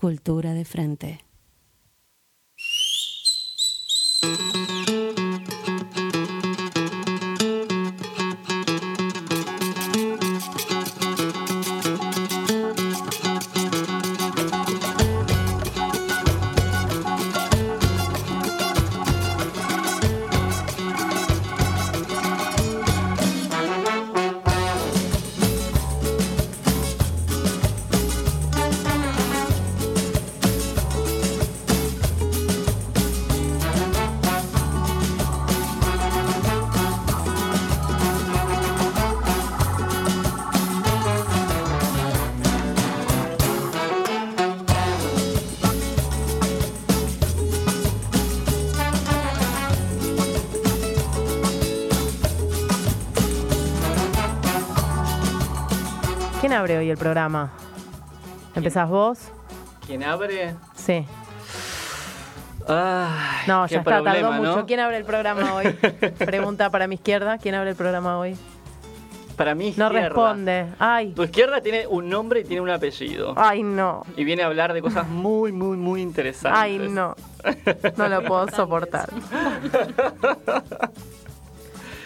Cultura de Frente. Programa? ¿Empezás vos? ¿Quién abre? Sí. Ay, No, ya está, tardó problema, ¿no? mucho. ¿Quién abre el programa hoy? Pregunta para mi izquierda. ¿Quién abre el programa hoy? Para mí No izquierda. responde. Ay, Tu izquierda tiene un nombre y tiene un apellido. ay, no. Y viene a hablar de cosas muy, muy, muy interesantes. Ay, no. No lo puedo soportar.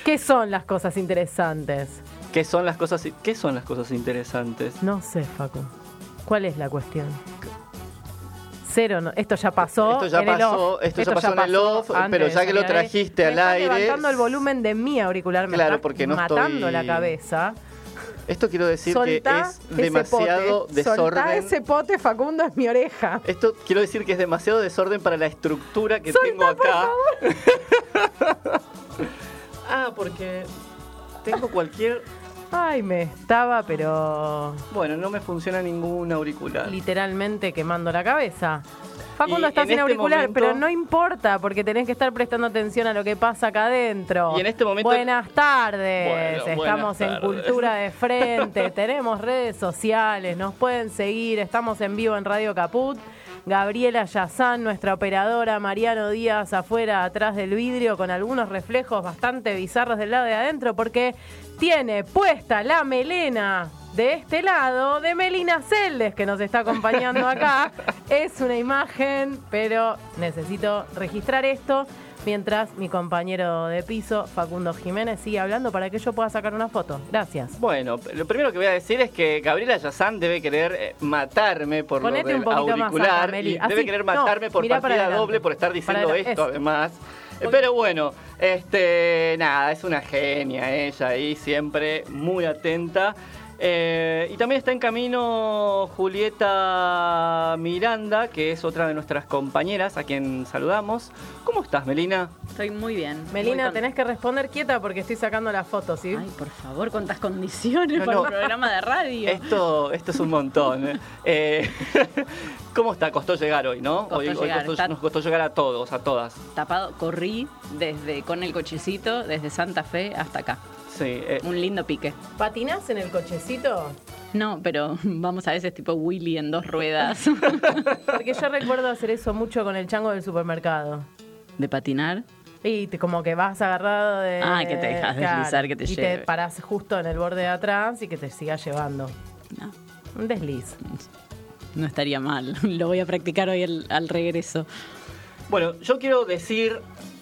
¿Qué son las cosas interesantes? ¿Qué son las cosas, qué son las cosas interesantes? No sé, Facu. ¿Cuál es la cuestión? Cero, no. Esto ya pasó. Esto ya en el pasó, off. esto ya pasó en el off, antes pero ya que lo salir al aire. trajiste Me al está aire- levantando el volumen de mi auricular, me Claro, está porque no matando estoy- la cabeza. Esto quiero decir Soltá que es demasiado pote. Soltá desorden. ese pote, Facundo, es mi oreja. Esto quiero decir que es demasiado desorden para la estructura que Soltá, tengo por acá. ah, porque tengo cualquier. Ay, me estaba, pero Bueno, no me funciona ningún auricular. literalmente quemando la cabeza. Facundo Y está en sin este auricular, momento- pero no importa porque tenés que estar prestando atención a lo que pasa acá adentro. Y en este momento- Buenas tardes. Bueno, estamos en tardes. Cultura de Frente, tenemos redes sociales, nos pueden seguir, estamos en vivo en Radio Caput. Gabriela Yazán, nuestra operadora, Mariano Díaz afuera, atrás del vidrio, con algunos reflejos bastante bizarros del lado de adentro, porque tiene puesta la melena de este lado de Melina Celdes, que nos está acompañando acá. Es una imagen, pero necesito registrar esto mientras mi compañero de piso, Facundo Jiménez, sigue hablando para que yo pueda sacar una foto. Gracias. Bueno, lo primero que voy a decir es que Gabriela Yazán debe querer eh, matarme por Ponete lo un del poquito más auricular acá, Meli. y debe Así, querer no, matarme por mirá para partida doble por estar diciendo esto además. Eh, Pero bueno, este nada, es una genia ella ahí, siempre muy atenta. Eh, y también está en camino Julieta Miranda, que es otra de nuestras compañeras, a quien saludamos. ¿Cómo estás, Melina? Estoy muy bien. Melina, Muy tenés que responder quieta porque estoy sacando las fotos, ¿sí? Ay, por favor, cuántas condiciones No, para no. un programa de radio. Esto, esto es un montón. ¿eh? Eh, ¿Cómo está? Costó llegar hoy, ¿no? Costó hoy, hoy llegar, costó- está- nos costó llegar a todos, a todas. Tapado, corrí desde con el cochecito desde Santa Fe hasta acá. Sí. eh, Un lindo pique. ¿Patinás en el cochecito? No, pero vamos a veces tipo Willy en dos ruedas. Porque yo recuerdo hacer eso mucho con el chango del supermercado. de patinar. Y te- como que vas agarrado de. Ah, que te dejas deslizar, que te y lleve. te parás justo en el borde de atrás y que te siga llevando. No, Un desliz. no estaría mal. Lo voy a practicar hoy al, al regreso. Bueno, yo quiero decir,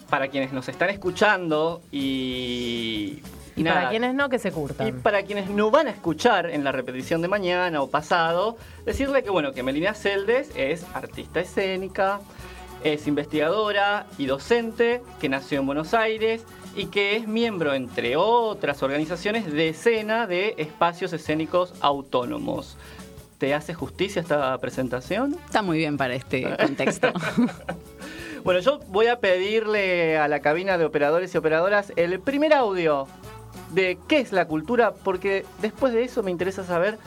para quienes nos están escuchando y... Y nada, para quienes no, que se Y curtan. para quienes no van a escuchar en la repetición de mañana o pasado, decirle que bueno, que Melina Celdes es artista escénica, es investigadora y docente, que nació en Buenos Aires y que es miembro, entre otras organizaciones, de escena de espacios escénicos autónomos. ¿Te hace justicia esta presentación? Está muy bien para este contexto. Bueno, yo voy a pedirle a la cabina de operadores y operadoras el primer audio de qué es la cultura, porque después de eso me interesa saber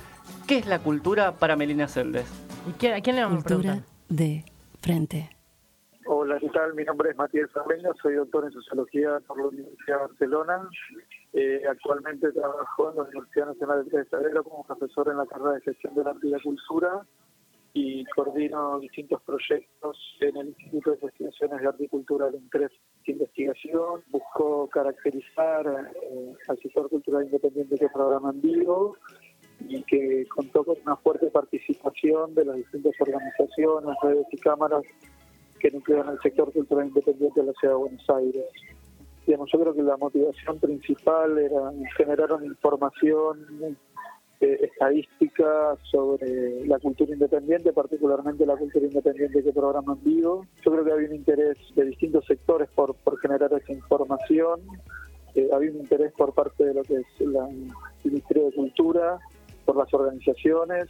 qué es la cultura para Melina Celdes. ¿Y quién- a quién le vamos a Cultura preguntar? de Frente. Hola, ¿qué tal? Mi nombre es Matías Arreño, soy doctor en Sociología por la Universidad de Barcelona. Eh, actualmente trabajo en la Universidad Nacional de 3 de Febrero como profesor en la carrera de Gestión del Arte y la Cultura y coordino distintos proyectos en el Instituto de Investigaciones de Arte y Cultura del INCREF. Investigación buscó caracterizar eh, al sector cultural independiente que programa en vivo y que contó con una fuerte participación de las distintas organizaciones, redes y cámaras que nuclean el sector cultural independiente de la ciudad de Buenos Aires. Digamos, yo creo que la motivación principal era generar una información eh, estadística sobre la cultura independiente, particularmente la cultura independiente que programa en vivo. Yo creo que había un interés de distintos sectores por, por generar esa información. Eh, había un interés por parte de lo que es la, el Ministerio de Cultura, por las organizaciones,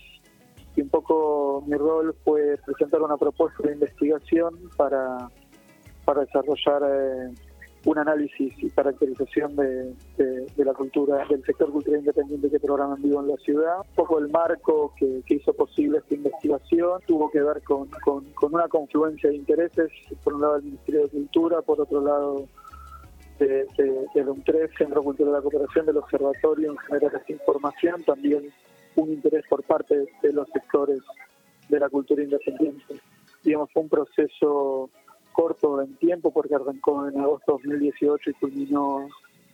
y un poco mi rol fue presentar una propuesta de investigación para, para desarrollar eh, un análisis y caracterización de, de, la cultura, del sector cultural independiente que programa vivo en la ciudad. Un poco el marco que, hizo posible esta investigación tuvo que ver con, una confluencia de intereses, por un lado el Ministerio de Cultura, por otro lado de, del UNTREF, Centro Cultural de la Cooperación, del Observatorio en generar esta información, también un interés por parte de los sectores de la cultura independiente. Digamos, fue un proceso corto en tiempo porque arrancó en agosto de 2018 y culminó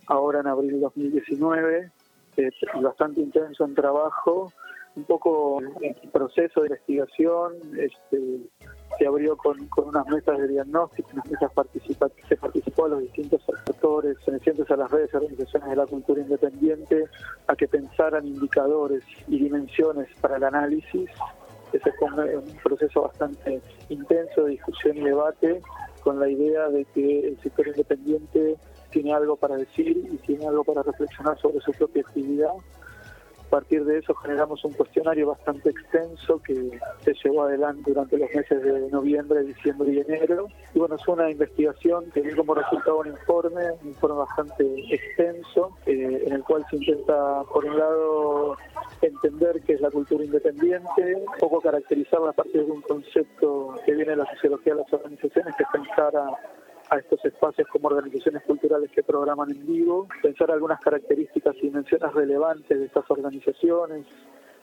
ahora en abril de 2019, eh, bastante intenso en trabajo, un poco en proceso de investigación, este, se abrió con, unas mesas de diagnóstico, unas mesas participativas, se participó a los distintos actores, pertenecientes a las redes y organizaciones de la cultura independiente, a que pensaran indicadores y dimensiones para el análisis. Ese fue un, proceso bastante intenso de discusión y debate, con la idea de que el sector independiente tiene algo para decir y tiene algo para reflexionar sobre su propia actividad partir de eso generamos un cuestionario bastante extenso que se llevó adelante durante los meses de noviembre, diciembre y enero. Y bueno, es una investigación que dio como resultado un informe, un informe bastante extenso, eh, en el cual se intenta, por un lado, entender qué es la cultura independiente, un poco caracterizarla a partir de un concepto que viene de la sociología de las organizaciones, que pensara a estos espacios como organizaciones culturales que programan en vivo, pensar algunas características y dimensiones relevantes de estas organizaciones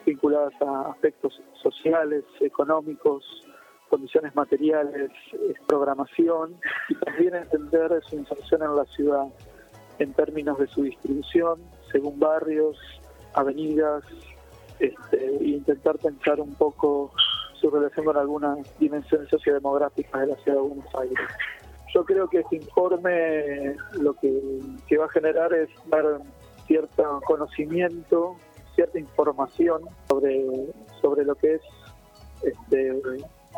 vinculadas a aspectos sociales, económicos, condiciones materiales, programación y también entender su inserción en la ciudad en términos de su distribución según barrios, avenidas, este, e intentar pensar un poco su relación con algunas dimensiones sociodemográficas de la ciudad de Buenos Aires. Yo creo que este informe lo que, va a generar es dar cierto conocimiento, cierta información sobre, sobre lo que es este,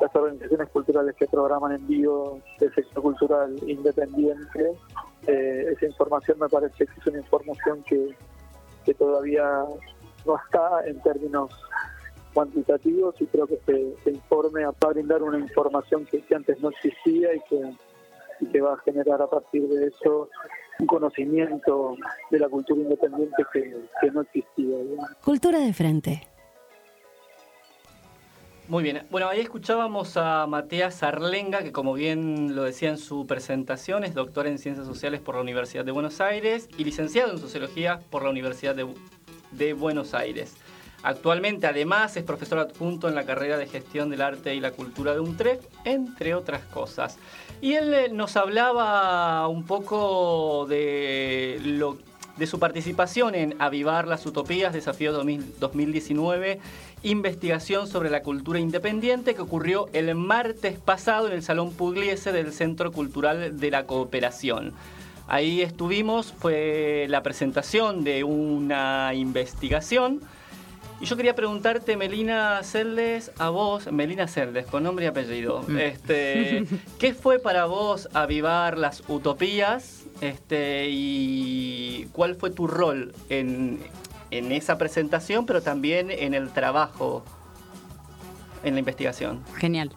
las organizaciones culturales que programan en vivo el sector cultural independiente. Eh, esa información me parece que es una información que, que todavía no está en términos cuantitativos y creo que este, este informe va a brindar una información que antes no existía y que y que va a generar a partir de eso un conocimiento de la cultura independiente que, no existía. Cultura de frente. Muy bien, bueno, ahí escuchábamos a Matías Arlenga, que como bien lo decía en su presentación, es doctor en Ciencias Sociales por la Universidad de Buenos Aires y licenciado en Sociología por la Universidad de, de Buenos Aires. Actualmente, además, es profesor adjunto en la carrera de Gestión del Arte y la Cultura de UNTREF, entre otras cosas. Y él eh, nos hablaba un poco de, su participación en Avivar las Utopías, Desafío 2019, investigación sobre la cultura independiente que ocurrió el martes pasado en el Salón Pugliese del Centro Cultural de la Cooperación. Ahí estuvimos, fue la presentación de una investigación y yo quería preguntarte, Melina Celdes, a vos, Melina Celdes, con nombre y apellido, mm. este, ¿qué fue para vos avivar las utopías? Este, y cuál fue tu rol en, esa presentación, pero también en el trabajo, en la investigación. Genial.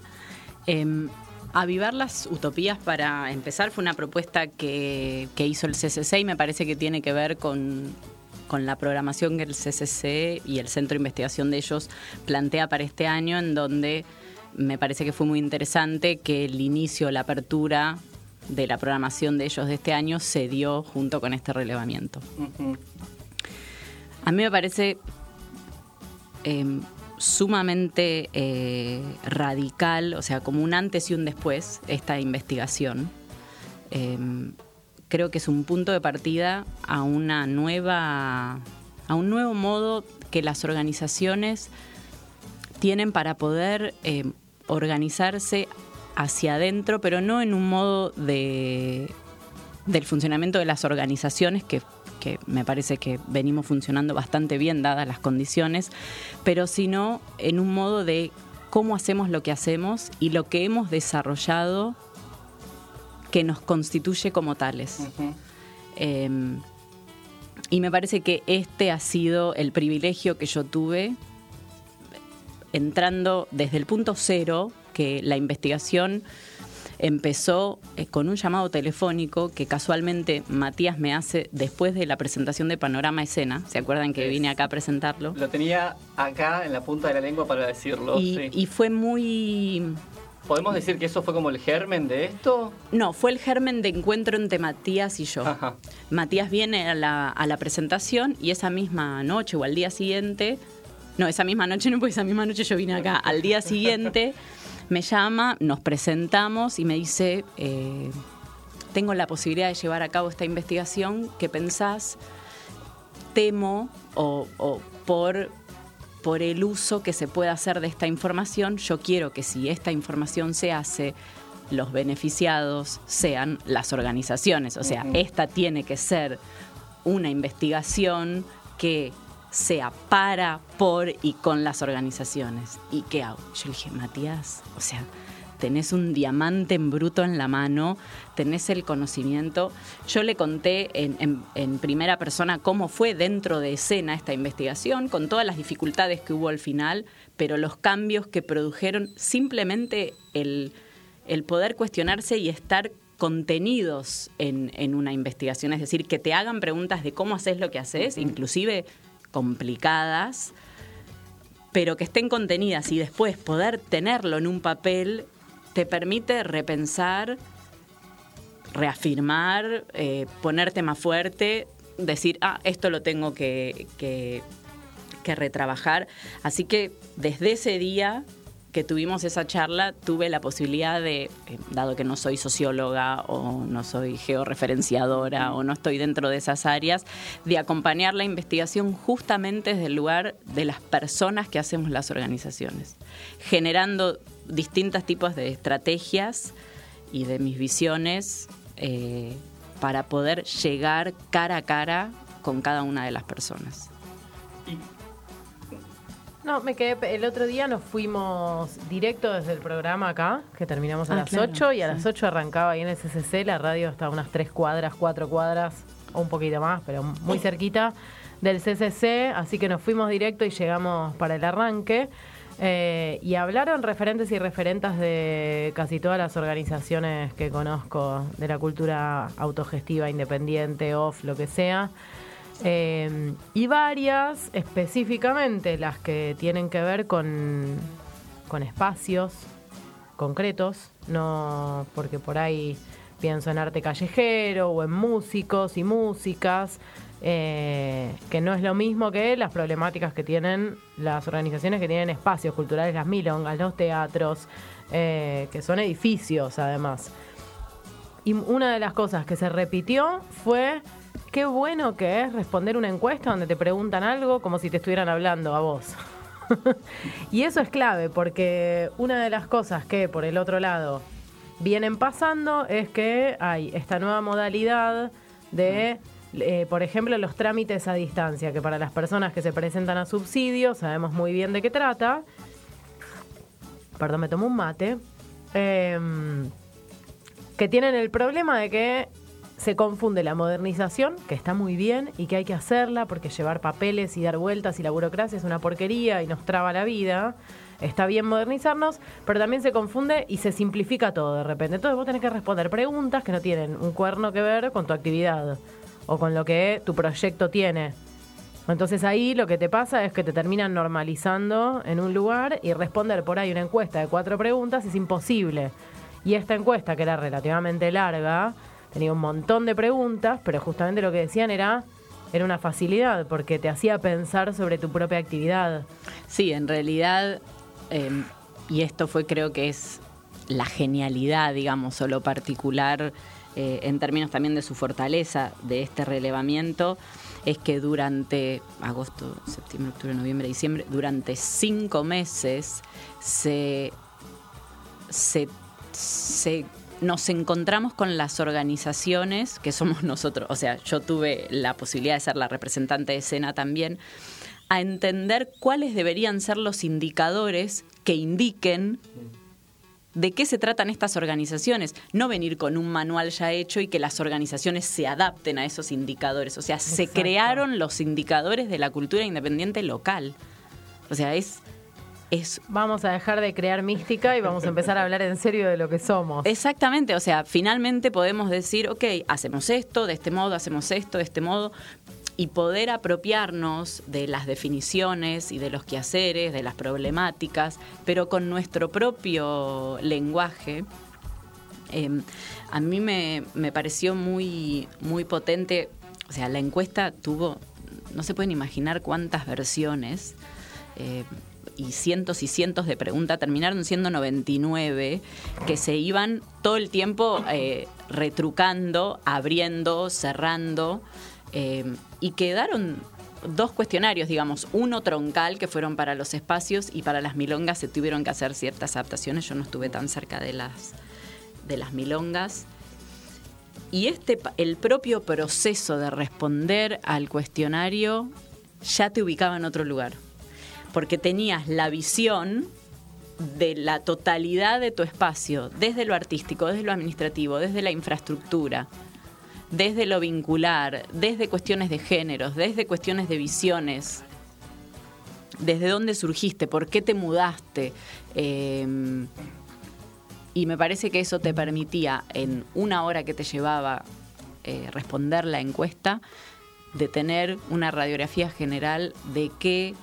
Em, avivar las utopías, para empezar, fue una propuesta que, que, hizo el CCC y me parece que tiene que ver con con la programación que el CCC y el Centro de Investigación de ellos plantea para este año, en donde me parece que fue muy interesante que el inicio, la apertura de la programación de ellos de este año se dio junto con este relevamiento. A mí me parece em, sumamente eh, radical, o sea, como un antes y un después, esta investigación. Em, creo que es un punto de partida a una nueva a un nuevo modo que las organizaciones tienen para poder eh, organizarse hacia adentro, pero no en un modo de, del funcionamiento de las organizaciones, que, que me parece que venimos funcionando bastante bien dadas las condiciones, pero sino en un modo de cómo hacemos lo que hacemos y lo que hemos desarrollado que nos constituye como tales. Em, y me parece que este ha sido el privilegio que yo tuve entrando desde el punto cero, que la investigación empezó eh, con un llamado telefónico que casualmente Matías me hace después de la presentación de Panorama Escena. ¿Se acuerdan que vine acá a presentarlo? Lo tenía acá en la punta de la lengua para decirlo. Y, y fue muy... ¿Podemos decir que eso fue como el germen de esto? No, fue el germen de encuentro entre Matías y yo. Ajá. Matías viene a la, a la presentación y esa misma noche o al día siguiente, no, esa misma noche no, porque esa misma noche yo vine acá, al día siguiente me llama, nos presentamos y me dice, eh, tengo la posibilidad de llevar a cabo esta investigación, ¿qué pensás? Temo o, o por por el uso que se puede hacer de esta información, yo quiero que si esta información se hace, los beneficiados sean las organizaciones. O sea, esta tiene que ser una investigación que sea para, por y con las organizaciones. ¿Y qué hago? Yo le dije, Matías, o sea, tenés un diamante en bruto en la mano, tenés el conocimiento. Yo le conté en, en- en primera persona cómo fue dentro de escena esta investigación, con todas las dificultades que hubo al final, pero los cambios que produjeron simplemente el, el poder cuestionarse y estar contenidos en, en una investigación, es decir, que te hagan preguntas de cómo haces lo que haces, inclusive complicadas, pero que estén contenidas y después poder tenerlo en un papel te permite repensar, reafirmar, eh, ponerte más fuerte, decir, ah, esto lo tengo que, que, retrabajar. Así que desde ese día que tuvimos esa charla, tuve la posibilidad de, eh, dado que no soy socióloga o no soy georreferenciadora o no estoy dentro de esas áreas, de acompañar la investigación justamente desde el lugar de las personas que hacemos las organizaciones, generando distintos tipos de estrategias y de mis visiones eh, para poder llegar cara a cara con cada una de las personas. No, me quedé. El otro día nos fuimos directo desde el programa acá, que terminamos a Ah, las claro, 8 y a sí. las 8 arrancaba ahí en el CCC. La radio está a unas 3 cuadras, 4 cuadras, o un poquito más, pero muy cerquita del CCC. Así que nos fuimos directo y llegamos para el arranque. Eh, y hablaron referentes y referentas de casi todas las organizaciones que conozco de la cultura autogestiva, independiente, off, lo que sea. Eh, y varias, específicamente las que tienen que ver con, con espacios concretos, no porque por ahí pienso en arte callejero o en músicos y músicas, eh, que no es lo mismo que las problemáticas que tienen las organizaciones que tienen espacios culturales, las milongas, los teatros, eh, que son edificios además. Y una de las cosas que se repitió fue qué bueno que es responder una encuesta donde te preguntan algo como si te estuvieran hablando a vos. y eso es clave porque una de las cosas que por el otro lado vienen pasando es que hay esta nueva modalidad de, eh, por ejemplo, los trámites a distancia, que para las personas que se presentan a subsidios sabemos muy bien de qué trata. Perdón, me tomo un mate. Em, que tienen el problema de que se confunde la modernización, que está muy bien y que hay que hacerla porque llevar papeles y dar vueltas y la burocracia es una porquería y nos traba la vida. Está bien modernizarnos, pero también se confunde y se simplifica todo de repente. Entonces vos tenés que responder preguntas que no tienen un cuerno que ver con tu actividad o con lo que tu proyecto tiene. Entonces ahí lo que te pasa es que te terminan normalizando en un lugar y responder por ahí una encuesta de cuatro preguntas es imposible. Y esta encuesta, que era relativamente larga, tenía un montón de preguntas, pero justamente lo que decían era, era una facilidad, porque te hacía pensar sobre tu propia actividad. Sí, en realidad, eh, y esto fue creo que es la genialidad, digamos, o lo particular eh, en términos también de su fortaleza de este relevamiento, es que durante agosto, septiembre, octubre, noviembre, diciembre, durante cinco meses se, se, se nos encontramos con las organizaciones que somos nosotros, o sea, yo tuve la posibilidad de ser la representante de escena también, a entender cuáles deberían ser los indicadores que indiquen de qué se tratan estas organizaciones, no venir con un manual ya hecho y que las organizaciones se adapten a esos indicadores, o sea, se crearon los indicadores de la cultura independiente local. O sea, es es vamos a dejar de crear mística y vamos a empezar a hablar en serio de lo que somos. Exactamente, o sea, finalmente podemos decir, ok, hacemos esto, de este modo, hacemos esto, de este modo, y poder apropiarnos de las definiciones y de los quehaceres, de las problemáticas, pero con nuestro propio lenguaje. Em, a mí me, pareció muy, muy potente, o sea, la encuesta tuvo, no se pueden imaginar cuántas versiones. Eh, y cientos y cientos de preguntas, terminaron siendo 99, que se iban todo el tiempo eh, retrucando, abriendo, cerrando. Eh, y quedaron dos cuestionarios, digamos, uno troncal que fueron para los espacios y para las milongas se tuvieron que hacer ciertas adaptaciones. Yo no estuve tan cerca de las, de las milongas. Y este, el propio proceso de responder al cuestionario ya te ubicaba en otro lugar, porque tenías la visión de la totalidad de tu espacio, desde lo artístico, desde lo administrativo, desde la infraestructura, desde lo vincular, desde cuestiones de géneros, desde cuestiones de visiones, desde dónde surgiste, por qué te mudaste. Em, y me parece que eso te permitía, en una hora que te llevaba eh, responder la encuesta, de tener una radiografía general de qué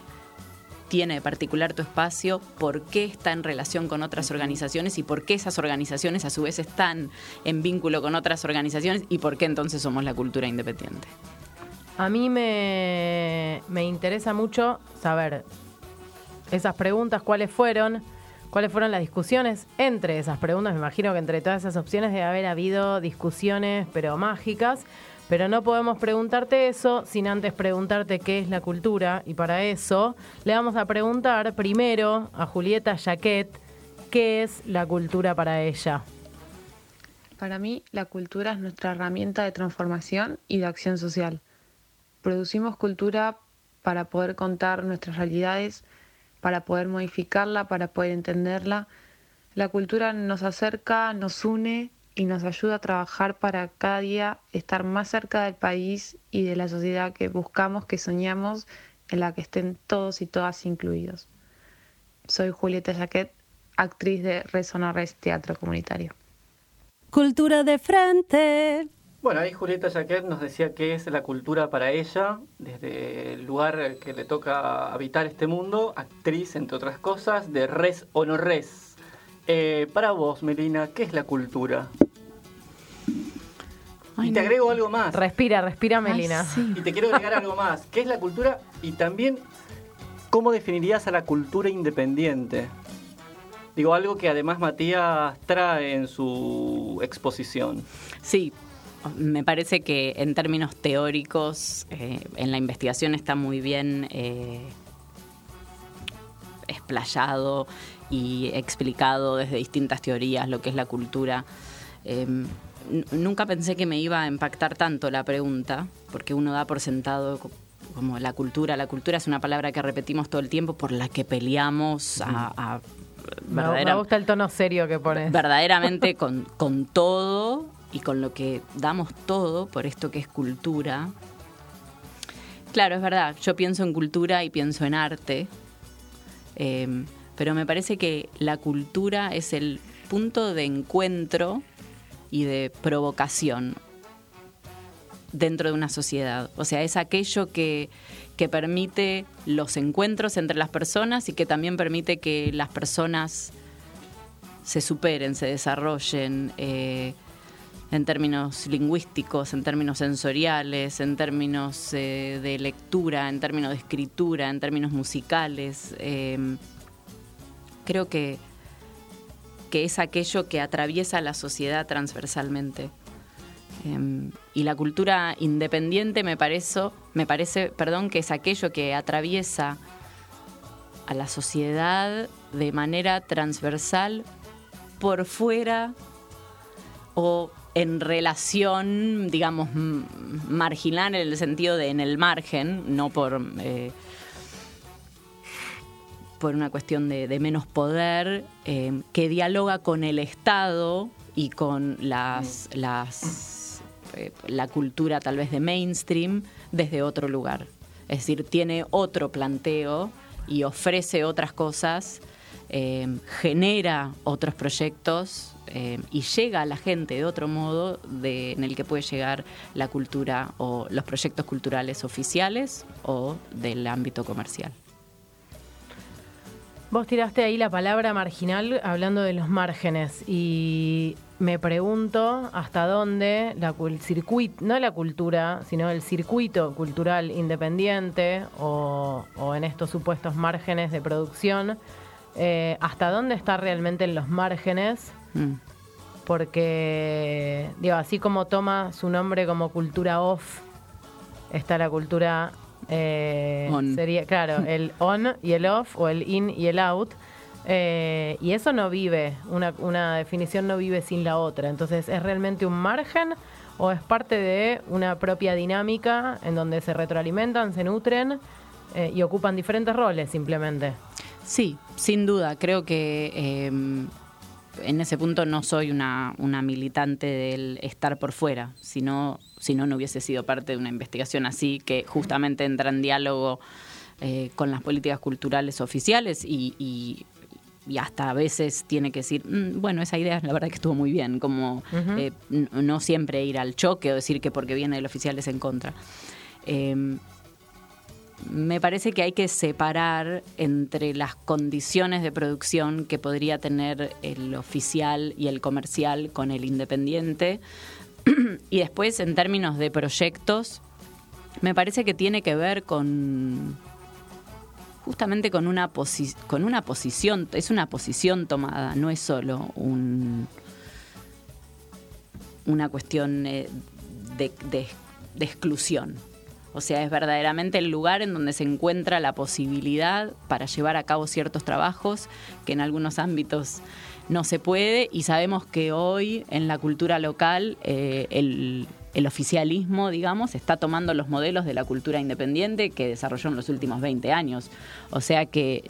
tiene de particular tu espacio, por qué está en relación con otras organizaciones y por qué esas organizaciones a su vez están en vínculo con otras organizaciones y por qué entonces somos la cultura independiente. A mí me, interesa mucho saber esas preguntas, cuáles fueron, cuáles fueron las discusiones entre esas preguntas. Me imagino que entre todas esas opciones debe haber habido discusiones, pero mágicas. Pero no podemos preguntarte eso sin antes preguntarte qué es la cultura. Y para eso le vamos a preguntar primero a Julieta Jaquet qué es la cultura para ella. Para mí, la cultura es nuestra herramienta de transformación y de acción social. Producimos cultura para poder contar nuestras realidades, para poder modificarla, para poder entenderla. La cultura nos acerca, nos une y nos ayuda a trabajar para cada día estar más cerca del país y de la sociedad que buscamos, que soñamos, en la que estén todos y todas incluidos. Soy Julieta Jaquet, actriz de Resonarres Teatro Comunitario. Cultura de frente. Bueno, ahí Julieta Jaquet nos decía que es la cultura para ella, desde el lugar que le toca habitar este mundo, actriz, entre otras cosas, de Res o no Res, eh, para vos, Melina, ¿qué es la cultura? Y te agrego algo más. Respira, respira, Melina. Y te quiero agregar algo más. ¿Qué es la cultura? Y también, ¿cómo definirías a la cultura independiente? Digo, algo que además Matías trae en su exposición. Sí, me parece que en términos teóricos, eh, en la investigación está muy bien eh, explayado y explicado desde distintas teorías lo que es la cultura. Em, nunca pensé que me iba a impactar tanto la pregunta, porque uno da por sentado como la cultura. La cultura es una palabra que repetimos todo el tiempo por la que peleamos a... me gusta el tono serio que pones. Verdaderamente con, con todo y con lo que damos todo por esto que es cultura. Claro, es verdad, yo pienso en cultura y pienso en arte. Eh, pero me parece que la cultura es el punto de encuentro y de provocación dentro de una sociedad. O sea, es aquello que, permite los encuentros entre las personas y que también permite que las personas se superen, se desarrollen eh, en términos lingüísticos, en términos sensoriales, en términos eh, de lectura, en términos de escritura, en términos musicales. Eh, creo que, que es aquello que atraviesa la sociedad transversalmente. Em, y la cultura independiente me parece, me parece, perdón, que es aquello que atraviesa a la sociedad de manera transversal por fuera o en relación, digamos, marginal en el sentido de en el margen, no por, eh, por una cuestión de, menos poder, eh, que dialoga con el Estado y con las, las eh, la cultura tal vez de mainstream desde otro lugar. Es decir, tiene otro planteo y ofrece otras cosas, genera otros proyectos eh, y llega a la gente de otro modo de, en el que puede llegar la cultura o los proyectos culturales oficiales o del ámbito comercial. Vos tiraste ahí la palabra marginal hablando de los márgenes y me pregunto hasta dónde la, el circuito, no la cultura, sino el circuito cultural independiente o, en estos supuestos márgenes de producción, eh, hasta dónde está realmente en los márgenes Mm. Porque, digo, así como toma su nombre como cultura off, está la cultura. Eh, sería, claro, el on y el off, o el in y el out. Eh, y eso no vive, una, una definición no vive sin la otra. Entonces, ¿es realmente un margen o es parte de una propia dinámica en donde se retroalimentan, se nutren eh, y ocupan diferentes roles simplemente? Sí, sin duda. Creo que em, en ese punto no soy una, militante del estar por fuera, sino si no, no hubiese sido parte de una investigación así que justamente entra en diálogo eh, con las políticas culturales oficiales y, hasta a veces tiene que decir, mm, bueno, esa idea la verdad que estuvo muy bien, como eh, no siempre ir al choque o decir que porque viene el oficial es en contra. Em, me parece que hay que separar entre las condiciones de producción que podría tener el oficial y el comercial con el independiente. y después, en términos de proyectos, me parece que tiene que ver con justamente con una, con una posición, es una posición tomada, no es solo un, una cuestión eh, de exclusión. O sea, es verdaderamente el lugar en donde se encuentra la posibilidad para llevar a cabo ciertos trabajos que en algunos ámbitos no se puede y sabemos que hoy en la cultura local eh, el, oficialismo, digamos, está tomando los modelos de la cultura independiente que desarrolló en los últimos 20 años. O sea que,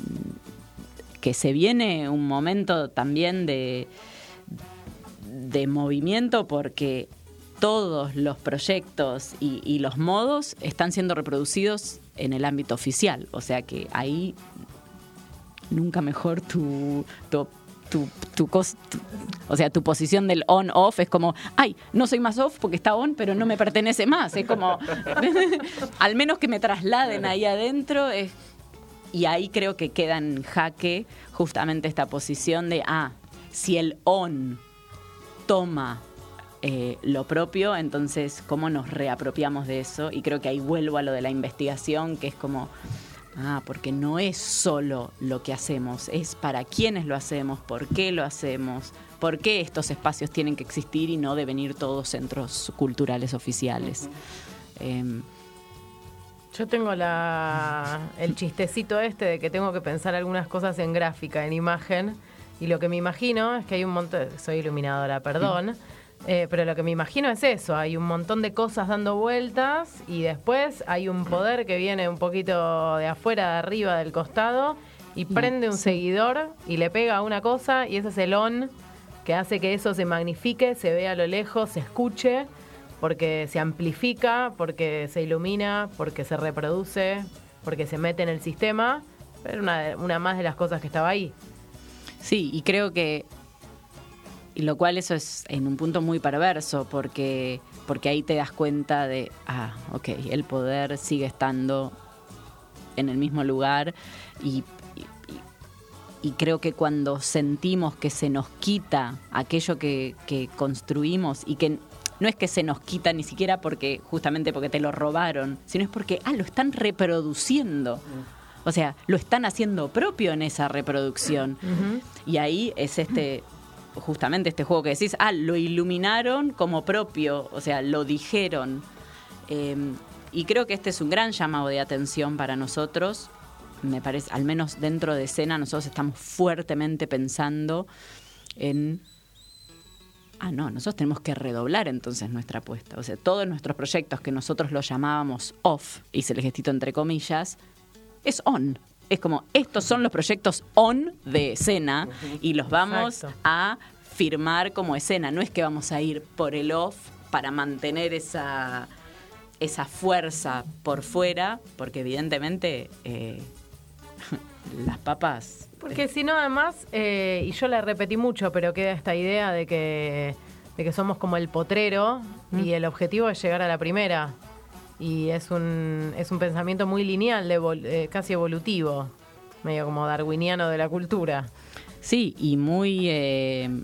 que se viene un momento también de, de movimiento porque todos los proyectos y, los modos están siendo reproducidos en el ámbito oficial. O sea que ahí nunca mejor tu, tu, tu, o sea, tu posición del on-off es como, ay, no soy más off porque está on, pero no me pertenece más. Es como, al menos que me trasladen ahí adentro. y ahí creo que queda en jaque justamente esta posición de, ah, si el on toma eh, lo propio, entonces cómo nos reapropiamos de eso. Y creo que ahí vuelvo a lo de la investigación, que es como, ah, porque no es solo lo que hacemos, es para quiénes lo hacemos, por qué lo hacemos, por qué estos espacios tienen que existir y no devenir todos centros culturales oficiales. Em, yo tengo la, el chistecito este de que tengo que pensar algunas cosas en gráfica, en imagen, y lo que me imagino es que hay un montón, soy iluminadora, perdón, eh, pero lo que me imagino es eso, hay un montón de cosas dando vueltas y después hay un poder que viene un poquito de afuera, de arriba, del costado y prende un seguidor y le pega a una cosa y ese es el on que hace que eso se magnifique, se vea a lo lejos, se escuche, porque se amplifica, porque se ilumina, porque se reproduce, porque se mete en el sistema. Pero una, una más de las cosas que estaba ahí. Sí, y creo que y lo cual eso es en un punto muy perverso, porque, porque ahí te das cuenta de, ah, ok, el poder sigue estando en el mismo lugar y, y, creo que cuando sentimos que se nos quita aquello que, que construimos y que no es que se nos quita ni siquiera porque justamente porque te lo robaron, sino es porque, ah, lo están reproduciendo. Mm. O sea, lo están haciendo propio en esa reproducción. Y ahí es este justamente este juego que decís, ah, lo iluminaron como propio, o sea, lo dijeron. Eh, y creo que este es un gran llamado de atención para nosotros. Me parece, al menos dentro de escena, nosotros estamos fuertemente pensando en ah, no, nosotros tenemos que redoblar entonces nuestra apuesta. O sea, todos nuestros proyectos que nosotros los llamábamos off, hice el gestito entre comillas, es on. Es como, estos son los proyectos on de escena y los vamos a firmar como escena. No es que vamos a ir por el off para mantener esa, esa fuerza por fuera, porque evidentemente eh, las papas porque si no, además, eh, y yo la repetí mucho, pero queda esta idea de que, de que somos como el potrero y mm. el objetivo es llegar a la primera. Y es un, es un pensamiento muy lineal, de eh, casi evolutivo, medio como darwiniano de la cultura. Sí, y muy eh,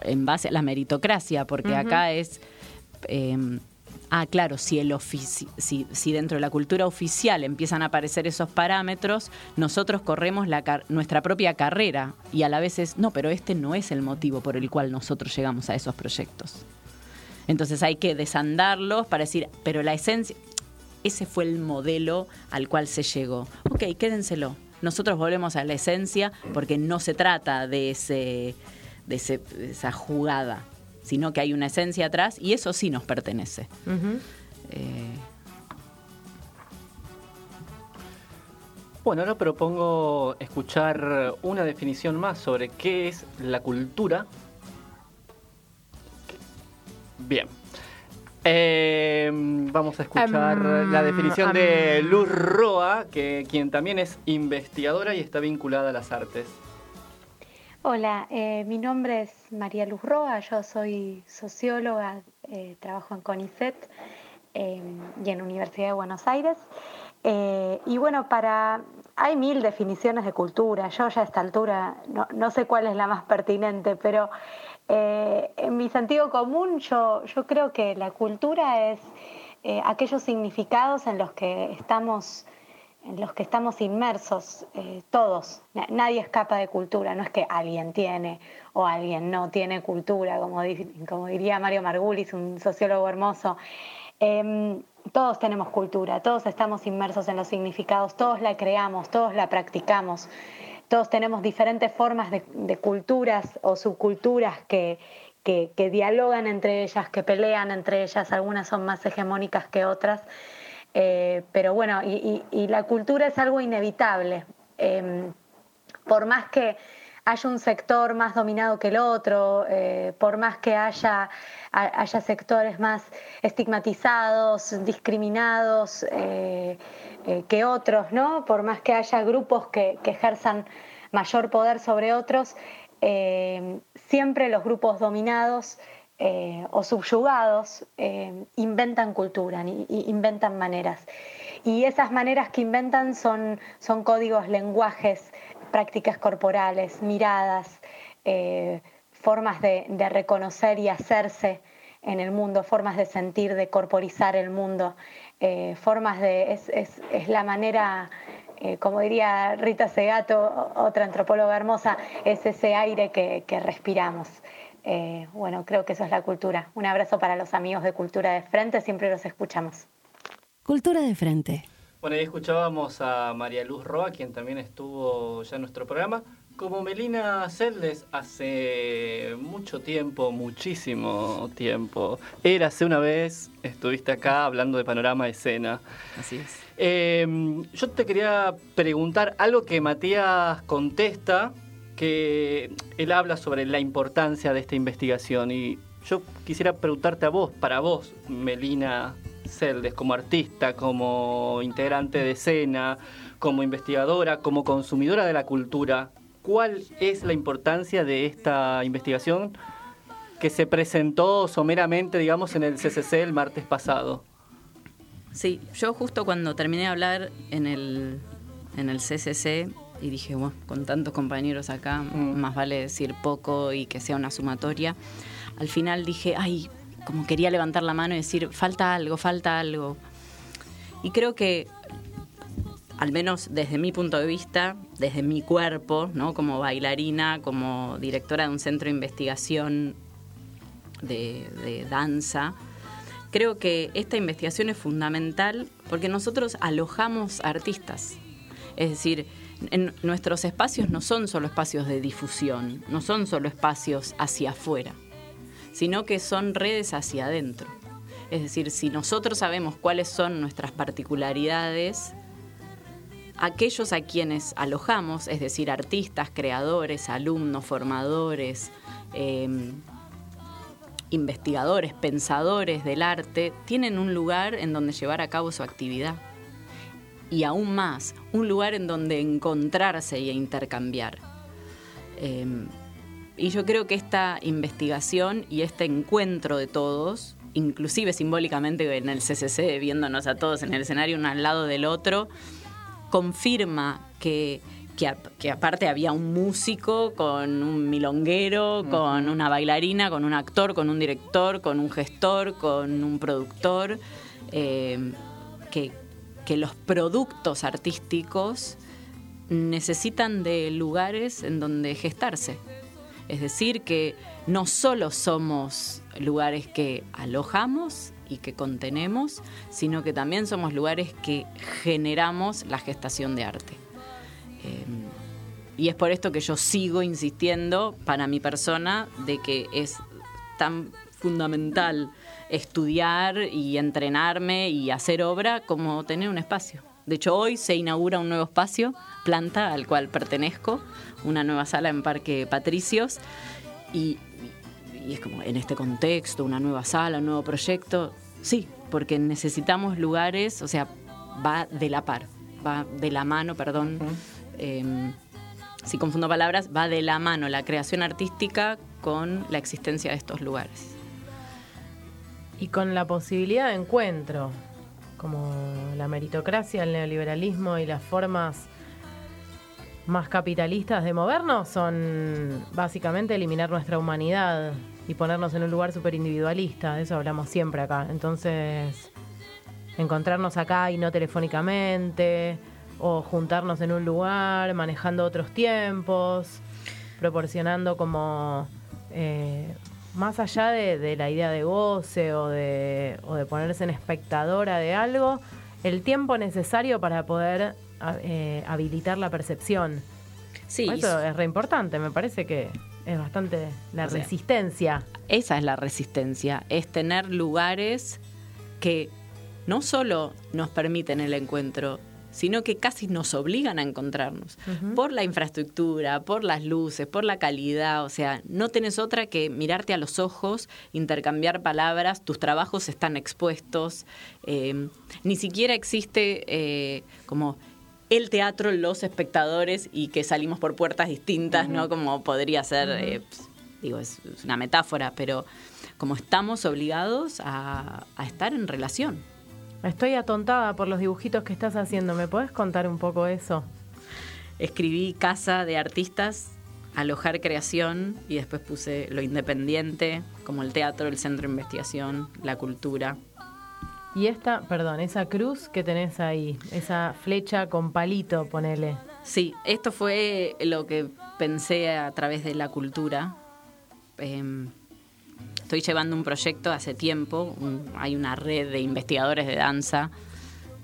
en base a la meritocracia, porque acá es ah, claro, si, el si, si, dentro de la cultura oficial empiezan a aparecer esos parámetros, nosotros corremos nuestra propia carrera y a la vez es, no, pero este no es el motivo por el cual nosotros llegamos a esos proyectos. Entonces hay que desandarlos para decir, pero la esencia, ese fue el modelo al cual se llegó. Ok, quédenselo. Nosotros volvemos a la esencia porque no se trata de, ese, de esa jugada sino que hay una esencia atrás y eso sí nos pertenece. Eh, bueno, ahora propongo escuchar una definición más sobre qué es la cultura. Bien. Eh, vamos a escuchar em, la definición de em. Luz Roa, que, quien también es investigadora y está vinculada a las artes. Hola, eh, mi nombre es María Luz Roa, yo soy socióloga, eh, trabajo en CONICET em, y en Universidad de Buenos Aires. Eh, y bueno, para hay mil definiciones de cultura, yo ya a esta altura no, sé cuál es la más pertinente, pero en mi sentido común yo, yo creo que la cultura es aquellos significados en los que estamos en los que estamos inmersos eh, todos. Nadie escapa de cultura, no es que alguien tiene o alguien no tiene cultura, como, como diría Mario Margulis, un sociólogo hermoso. Em, todos tenemos cultura, todos estamos inmersos en los significados, todos la creamos, todos la practicamos, todos tenemos diferentes formas de, culturas o subculturas que, que, dialogan entre ellas, que pelean entre ellas, algunas son más hegemónicas que otras. Eh, pero bueno, y, la cultura es algo inevitable. Em, por más que haya un sector más dominado que el otro, eh, por más que haya, haya sectores más estigmatizados, discriminados eh, que otros, ¿no? por más que haya grupos que, ejerzan mayor poder sobre otros, siempre los grupos dominados eh, o subyugados eh, inventan cultura, inventan maneras. Y esas maneras que inventan son, son códigos, lenguajes, prácticas corporales, miradas, eh, formas de, reconocer y hacerse en el mundo, formas de sentir, de corporizar el mundo, formas de... Es, la manera como diría Rita Segato, otra antropóloga hermosa, es ese aire que respiramos. Eh, bueno, creo que eso es la cultura. Un abrazo para los amigos de Cultura de Frente, siempre los escuchamos. Cultura de Frente. Bueno, ahí escuchábamos a María Luz Roa, quien también estuvo ya en nuestro programa. Como Melina Celdes hace mucho tiempo, muchísimo tiempo. Era hace una vez, estuviste acá hablando de panorama de escena. Así es. Em, yo te quería preguntar algo que Matías contesta, que él habla sobre la importancia de esta investigación y yo quisiera preguntarte a vos, para vos, Melina Celdes, como artista, como integrante de escena, como investigadora, como consumidora de la cultura, ¿cuál es la importancia de esta investigación que se presentó someramente, digamos, en el CCC el martes pasado? Sí, yo justo cuando terminé de hablar en el, en el CCC y dije, bueno, con tantos compañeros acá, mm. más vale decir poco y que sea una sumatoria. Al final dije, ay, como quería levantar la mano y decir, falta algo, falta algo. Y creo que al menos desde mi punto de vista, desde mi cuerpo, ¿no? como bailarina, como directora de un centro de investigación de, danza, creo que esta investigación es fundamental porque nosotros alojamos artistas. Es decir, nuestros espacios no son solo espacios de difusión, no son solo espacios hacia afuera, sino que son redes hacia adentro. Es decir, si nosotros sabemos cuáles son nuestras particularidades, aquellos a quienes alojamos, es decir, artistas, creadores, alumnos, formadores, em, investigadores, pensadores del arte, tienen un lugar en donde llevar a cabo su actividad. Y aún más, un lugar en donde encontrarse y intercambiar. Em, y yo creo que esta investigación y este encuentro de todos, inclusive simbólicamente en el CCC, viéndonos a todos en el escenario uno al lado del otro, confirma que, que, aparte había un músico con un milonguero, con una bailarina, con un actor, con un director, con un gestor, con un productor, eh, que, que los productos artísticos necesitan de lugares en donde gestarse. Es decir, que no solo somos lugares que alojamos y que contenemos, sino que también somos lugares que generamos la gestación de arte. Eh, y es por esto que yo sigo insistiendo para mi persona de que es tan fundamental estudiar y entrenarme y hacer obra como tener un espacio. De hecho, hoy se inaugura un nuevo espacio, planta al cual pertenezco, una nueva sala en Parque Patricios, y y es como en este contexto, una nueva sala, un nuevo proyecto. Sí, porque necesitamos lugares, o sea, va de la par, va de la mano, perdón. Em, si confundo palabras, va de la mano la creación artística con la existencia de estos lugares. Y con la posibilidad de encuentro, como la meritocracia, el neoliberalismo y las formas más capitalistas de movernos son básicamente eliminar nuestra humanidad, y ponernos en un lugar súper individualista, de eso hablamos siempre acá. Entonces, encontrarnos acá y no telefónicamente, o juntarnos en un lugar, manejando otros tiempos, proporcionando como, eh, más allá de, la idea de goce o de, o de ponerse en espectadora de algo, el tiempo necesario para poder eh, habilitar la percepción. Sí, eso es re importante, me parece que es bastante la resistencia. esa es la resistencia, es tener lugares que no solo nos permiten el encuentro, sino que casi nos obligan a encontrarnos. Por la infraestructura, por las luces, por la calidad. O sea, no tenés otra que mirarte a los ojos, intercambiar palabras, tus trabajos están expuestos. Eh, ni siquiera existe eh, como el teatro, los espectadores y que salimos por puertas distintas, ¿no? Como podría ser, eh, pues, digo, es, una metáfora, pero como estamos obligados a, estar en relación. Estoy atontada por los dibujitos que estás haciendo. ¿Me puedes contar un poco eso? Escribí Casa de Artistas, Alojar Creación y después puse lo independiente, como el teatro, el centro de investigación, la cultura. Y esta, perdón, esa cruz que tenés ahí, esa flecha con palito, ponele. Sí, esto fue lo que pensé a través de la cultura. Em, estoy llevando un proyecto hace tiempo, hay una red de investigadores de danza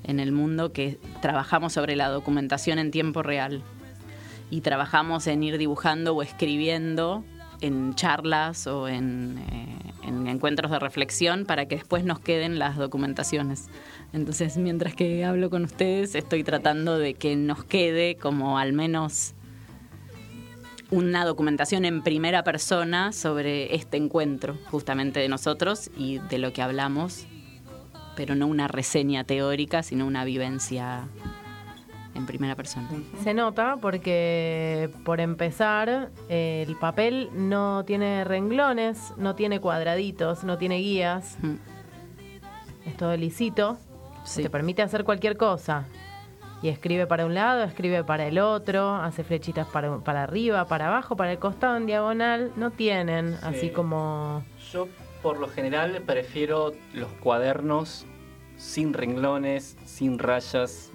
en el mundo que trabajamos sobre la documentación en tiempo real y trabajamos en ir dibujando o escribiendo en charlas o en eh, en encuentros de reflexión para que después nos queden las documentaciones. Entonces, mientras que hablo con ustedes, estoy tratando de que nos quede como al menos una documentación en primera persona sobre este encuentro, justamente de nosotros y de lo que hablamos, pero no una reseña teórica, sino una vivencia en primera persona. Se nota porque, por empezar, el papel no tiene renglones, no tiene cuadraditos, no tiene guías. Es todo lisito. Te permite hacer cualquier cosa. Y escribe para un lado, escribe para el otro, hace flechitas para, para arriba, para abajo, para el costado en diagonal. No tienen, así como... Yo, por lo general, prefiero los cuadernos sin renglones, sin rayas,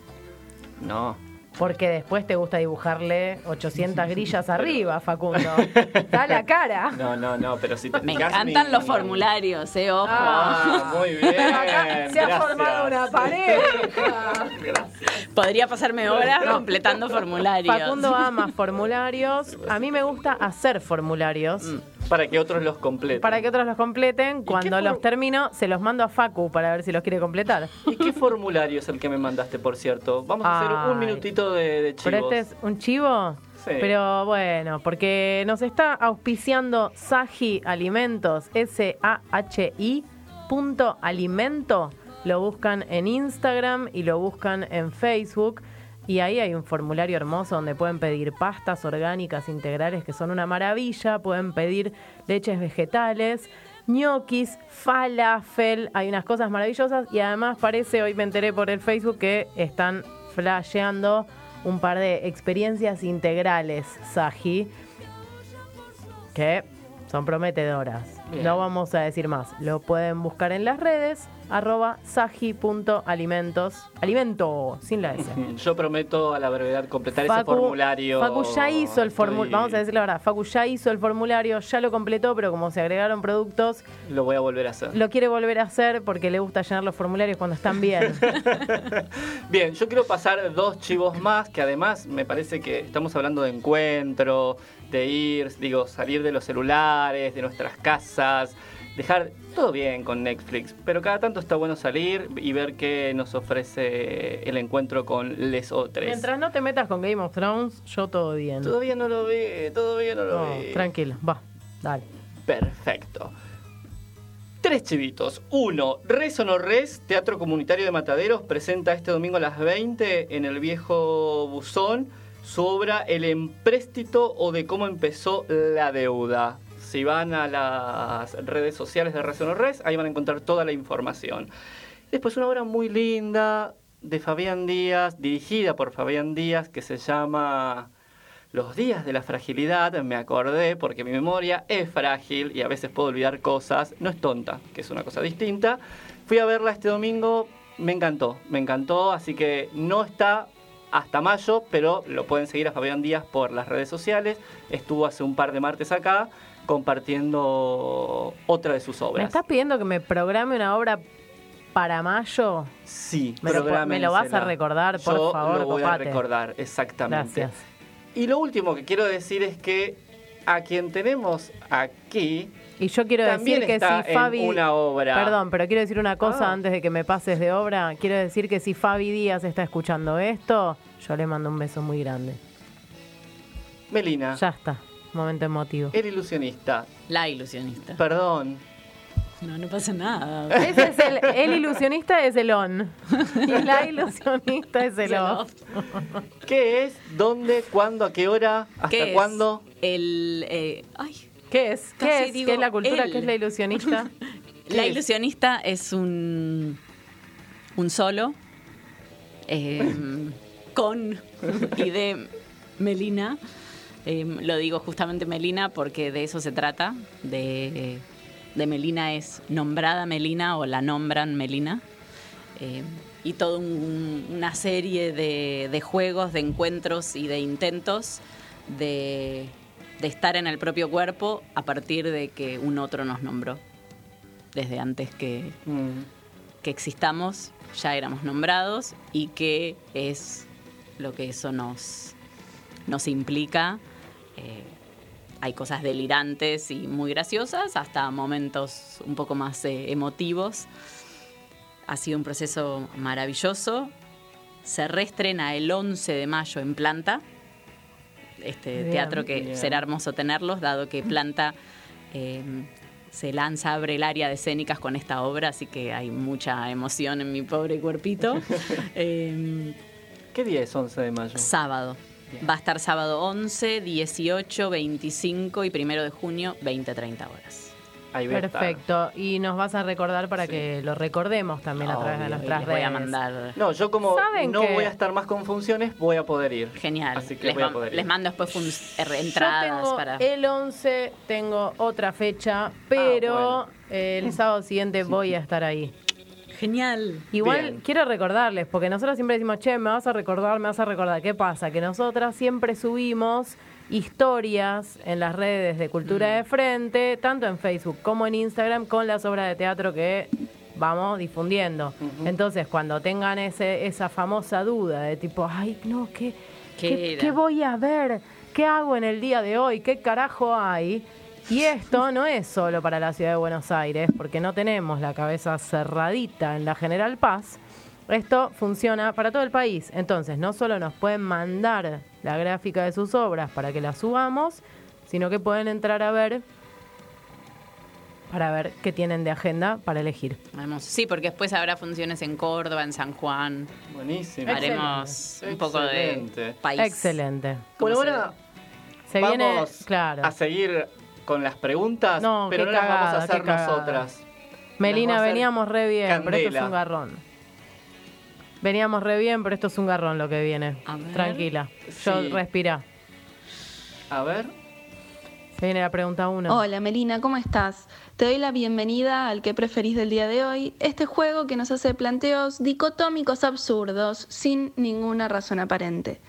No. Porque después te gusta dibujarle 800 grillas arriba, Facundo. Da la cara. No, no, no, pero si te Me fijas, encantan mi- los formularios, eh, ojo. Ah, muy bien. Acá se ha gracias. formado una pareja. Podría pasarme horas completando formularios. Facundo ama formularios. A mí me gusta hacer formularios. Para que otros los completen. Para que otros los completen. Cuando los termino, se los mando a Facu para ver si los quiere completar. ¿Y qué formulario es el que me mandaste, por cierto? Vamos a hacer un minutito de, de chivos. Pero este es un chivo. Sí. Pero bueno, porque nos está auspiciando Saji Alimentos, S-A-H-I punto alimento. Lo buscan en Instagram y lo buscan en Facebook. Y ahí hay un formulario hermoso donde pueden pedir pastas orgánicas integrales que son una maravilla. Pueden pedir leches vegetales, ñoquis, falafel. Hay unas cosas maravillosas. Y además parece, hoy me enteré por el Facebook, que están flasheando un par de experiencias integrales, Saji, que son prometedoras. Bien. No vamos a decir más. Lo pueden buscar en las redes, arroba saji.alimentos. Alimento, sin la S. Yo prometo a la brevedad completar ese formulario. Facu ya hizo el formulario, Estoy- vamos a decir la verdad, Facu ya hizo el formulario, ya lo completó, pero como se agregaron productos, Lo voy a volver a hacer. lo quiere volver a hacer porque le gusta llenar los formularios cuando están bien. Bien, yo quiero pasar dos chivos más, que además me parece que estamos hablando de encuentro, de ir, digo, salir de los celulares, de nuestras casas, dejar todo bien con Netflix, pero cada tanto está bueno salir y ver qué nos ofrece el encuentro con les otros. Mientras no te metas con Game of Thrones, yo todo bien. Todavía no lo vi, todavía no lo No, vi. tranquilo, va, dale. Perfecto. Tres chivitos. Uno, Res o no Res, Teatro Comunitario de Mataderos, presenta este domingo a las 20 en el viejo buzón su obra El empréstito o de cómo empezó la deuda. Si van a las redes sociales de no Res, ahí van a encontrar toda la información. Después una obra muy linda de Fabián Díaz, dirigida por Fabián Díaz, que se llama Los días de la fragilidad. Me acordé porque mi memoria es frágil y a veces puedo olvidar cosas. No es tonta, que es una cosa distinta. Fui a verla este domingo, me encantó, me encantó, así que no está hasta mayo, pero lo pueden seguir a Fabián Díaz por las redes sociales. Estuvo hace un par de martes acá compartiendo otra de sus ¿Me obras. estás pidiendo que me programe una obra para mayo? Sí, Me lo me lo vas a recordar, por Yo favor, lo voy a recordar, exactamente. Gracias. Y lo último que quiero decir es que a quien tenemos aquí Y yo quiero decir que si Fabi... una obra. Perdón, pero quiero decir una cosa Ah. antes de que me pases de obra. Quiero decir que si Fabi Díaz está escuchando esto, yo le mando un beso muy grande. Melina, Ya está, momento emotivo. el ilusionista. La ilusionista. Perdón. No, no pasa nada. Ese es el, el ilusionista es el on. Y la ilusionista es el off. ¿Qué es? ¿Dónde? ¿Cuándo? ¿A qué hora? ¿Hasta ¿Qué es? cuándo? El. eh, ay, ¿Qué es? ¿Qué es? digo ¿Qué es la cultura? ¿Qué es la ilusionista? ¿Qué La es? ilusionista es un, un solo eh, con y de Melina. Eh, lo digo justamente Melina porque de eso se trata. De, de Melina es nombrada Melina o la nombran Melina. Eh, y toda un- una serie de, de juegos, de encuentros y de intentos de, de estar en el propio cuerpo a partir de que un otro nos nombró desde antes que, Mm, que existamos, ya éramos nombrados y qué es lo que eso nos, nos implica. Eh, hay cosas delirantes y muy graciosas, hasta momentos un poco más eh, emotivos. Ha sido un proceso maravilloso. Se reestrena el 11 de mayo en Planta, este Bien. teatro que Bien. será hermoso tenerlos, dado que Planta eh, se lanza, abre el área de escénicas con esta obra, así que hay mucha emoción en mi pobre cuerpito. Eh, ¿Qué día es 11 de mayo? sábado. Bien. Va a estar sábado 11, 18, 25 y 1 de junio, 20-30 horas. Ahí. Perfecto. Y nos vas a recordar para que lo recordemos también a través de nuestras Les redes. voy a mandar. No, yo como ¿Saben no que- voy a estar más con funciones, voy a poder ir. Genial. Así que les, voy a poder ir. les mando después fun- er- Yo entradas tengo para. el 11, tengo otra fecha, pero Ah, bueno. eh, el sábado siguiente voy a estar ahí. Genial. Igual Bien. quiero recordarles, porque nosotros siempre decimos, che, me vas a recordar, me vas a recordar. ¿Qué pasa? Que nosotras siempre subimos historias en las redes de Cultura de Frente, tanto en Facebook como en Instagram, con las obras de teatro que vamos difundiendo. Entonces, cuando tengan ese, esa famosa duda de tipo, ay, no, ¿qué, ¿Qué qué voy a ver? ¿Qué hago en el día de hoy? ¿Qué carajo hay? Y esto no es solo para la ciudad de Buenos Aires, porque no tenemos la cabeza cerradita en la General Paz. Esto funciona para todo el país. Entonces, no solo nos pueden mandar la gráfica de sus obras para que la subamos, sino que pueden entrar a ver para ver qué tienen de agenda para elegir. Vamos. Sí, porque después habrá funciones en Córdoba, en San Juan. Buenísimo. Haremos un poco de país. Excelente. Bueno, ¿Cómo se ahora Se vamos viene, claro. a seguir con las preguntas, No, pero no las vamos a hacer nosotras. Melina, veníamos re bien, pero esto es Candela. un garrón. Veníamos re bien, pero esto es un garrón lo que viene. Tranquila. Yo Sí. respira. A ver. Se viene la pregunta uno. Hola Melina, ¿cómo estás? Te doy la bienvenida al que preferís del día de hoy, este juego que nos hace planteos dicotómicos absurdos sin ninguna razón aparente.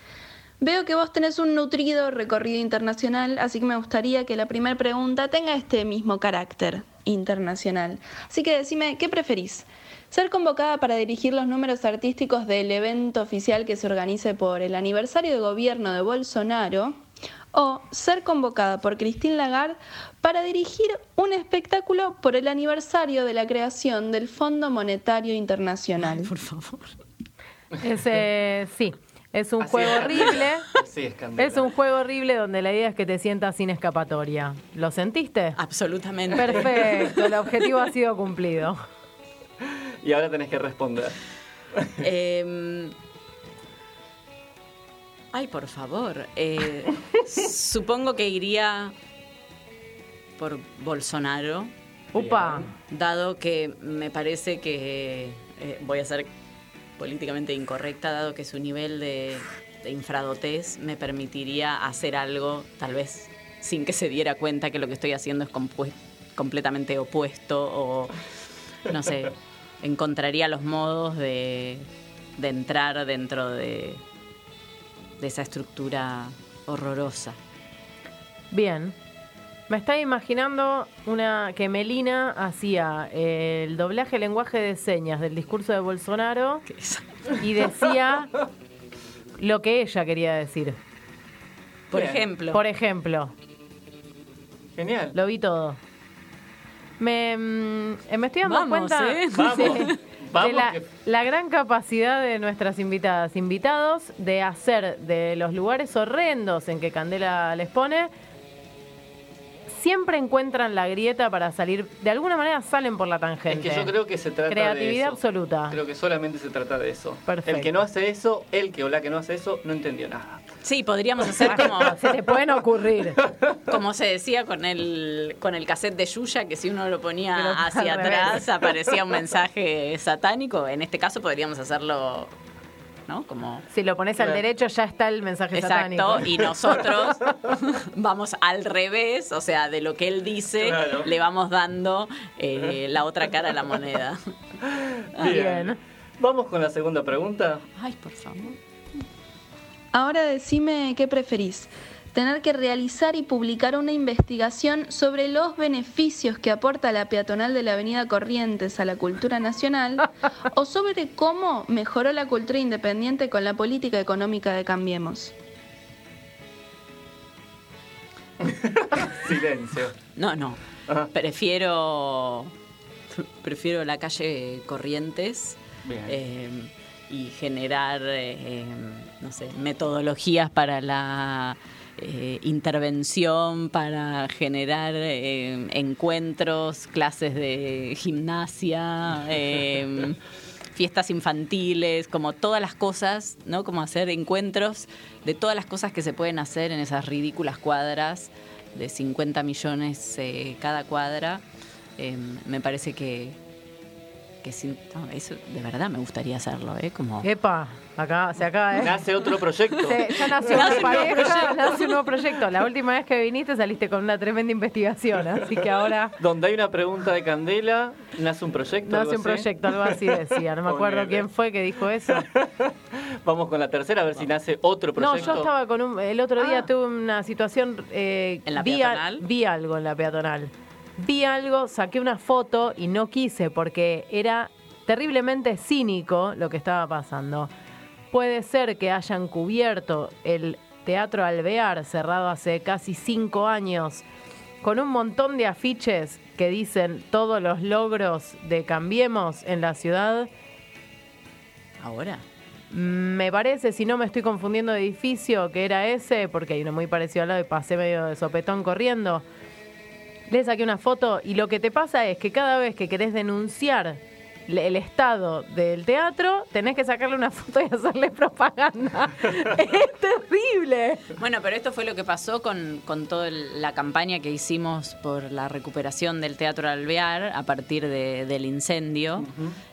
Veo que vos tenés un nutrido recorrido internacional, así que me gustaría que la primera pregunta tenga este mismo carácter internacional. Así que decime, ¿qué preferís? ¿Ser convocada para dirigir los números artísticos del evento oficial que se organice por el aniversario de gobierno de Bolsonaro? ¿O ser convocada por Christine Lagarde para dirigir un espectáculo por el aniversario de la creación del Fondo Monetario Internacional? Por favor. Ese, sí, es un Así juego es. horrible. Así es, Candela. Es un juego horrible donde la idea es que te sientas sin escapatoria. ¿Lo sentiste? Absolutamente. Perfecto, el objetivo ha sido cumplido. Y ahora tenés que responder. Eh, ay, por favor. Eh, supongo que iría por Bolsonaro, Upa. dado que me parece que eh, voy a ser políticamente incorrecta, dado que su nivel de, de infradotez me permitiría hacer algo, tal vez sin que se diera cuenta que lo que estoy haciendo es completamente opuesto o, no sé, encontraría los modos de, entrar dentro de, de esa estructura horrorosa. Bien. Me estaba imaginando una que Melina hacía el doblaje lenguaje de señas del discurso de Bolsonaro y decía lo que ella quería decir. Por Bien. ejemplo, Por ejemplo, Genial. lo vi todo. Me, mm, eh, me estoy dando Vamos, cuenta ¿eh? Vamos, de vamos la, que- la gran capacidad de nuestras invitadas, invitados, de hacer de los lugares horrendos en que Candela les pone, siempre encuentran la grieta para salir, de alguna manera salen por la Es tangente. que yo creo que se trata de Creatividad eso. absoluta. Creo que solamente se trata de eso. Perfecto. El que no hace eso, el que o la que no hace eso, no entendió nada. sí, podríamos hacer como, Se te pueden ocurrir. como se decía con el, con el cassette de Yuya, que si uno lo ponía hacia atrás aparecía un mensaje satánico. En este caso podríamos hacerlo, ¿no? Como Si lo pones al derecho ya está el mensaje Exacto, satánico. y nosotros vamos al revés, o sea, de lo que él dice, Claro. le vamos dando eh, la otra cara a la moneda. Bien. Vamos con la segunda pregunta. Ay, por favor. Ahora decime qué preferís. Tener que realizar y publicar una investigación sobre los beneficios que aporta la peatonal de la Avenida Corrientes a la cultura nacional o sobre cómo mejoró la cultura independiente con la política económica de Cambiemos. Silencio. No, no. Ajá. Prefiero. Prefiero la calle Corrientes. Eh, y generar, eh, no sé, metodologías para la eh, intervención, para generar eh, encuentros, clases de gimnasia, eh, fiestas infantiles, como todas las cosas, ¿no? Como hacer encuentros de todas las cosas que se pueden hacer en esas ridículas cuadras de 50 millones eh, cada cuadra. Eh, me parece que, que sí, no, eso de verdad me gustaría hacerlo, ¿eh? Como... Epa, acá, se acaba, ¿eh? Nace otro proyecto. Se- ya nació una pareja, nace un nuevo proyecto. La última vez que viniste saliste con una tremenda investigación, así que ahora Donde hay una pregunta de Candela, nace un proyecto. algo nace un así. proyecto, algo así decía. No me acuerdo Ponele. quién fue que dijo eso. Vamos con la tercera, a ver si nace otro No, proyecto. yo estaba con un. El otro día Ah. tuve una situación. eh, ¿En la vi, a- peatonal? vi algo en la peatonal. Vi algo, saqué una foto y no quise porque era terriblemente cínico lo que estaba pasando. Puede ser que hayan cubierto el Teatro Alvear, cerrado hace casi cinco años, con un montón de afiches que dicen todos los logros de Cambiemos en la ciudad. Ahora. Me parece, si no me estoy confundiendo de edificio, que era ese, porque hay uno muy parecido al lado y pasé medio de sopetón corriendo. Le saqué una foto y lo que te pasa es que cada vez que querés denunciar el estado del teatro, tenés que sacarle una foto y hacerle propaganda. es terrible. Bueno, pero esto fue lo que pasó con, con toda la campaña que hicimos por la recuperación del Teatro Alvear a partir de- del incendio,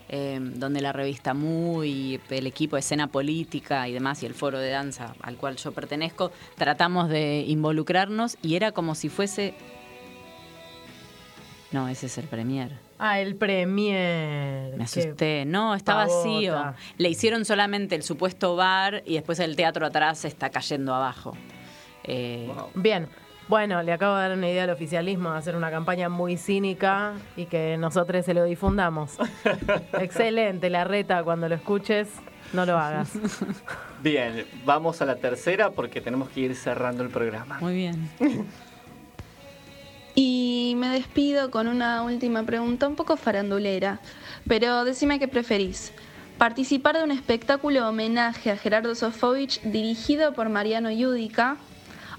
eh, donde la revista Muy, el equipo de escena política y demás, y el foro de danza al cual yo pertenezco, tratamos de involucrarnos y era como si fuese... No, ese es el premier. Ah, el premier. Me Qué asusté. No, está pavota. vacío. Le hicieron solamente el supuesto bar y después el teatro atrás está cayendo abajo. Eh, Wow. Bien. Bueno, le acabo de dar una idea al oficialismo de hacer una campaña muy cínica y que nosotros se lo difundamos. Excelente, la reta, cuando lo escuches, no lo hagas. Bien, vamos a la tercera porque tenemos que ir cerrando el programa. Muy bien. Y me despido con una última pregunta un poco farandulera, pero decime qué preferís. Participar de un espectáculo homenaje a Gerardo Sofovich dirigido por Mariano Yudica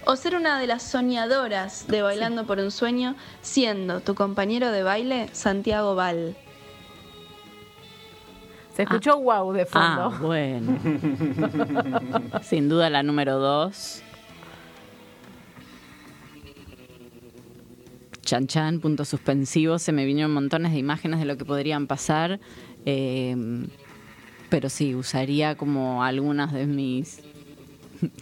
o ser una de las soñadoras de Bailando por un Sueño siendo tu compañero de baile Santiago Val. Se escuchó wow de fondo. Ah, bueno. Sin duda la número dos. Chan Chan, puntos suspensivos. Se me vinieron montones de imágenes de lo que podrían pasar. eh, pero sí, usaría como algunas de mis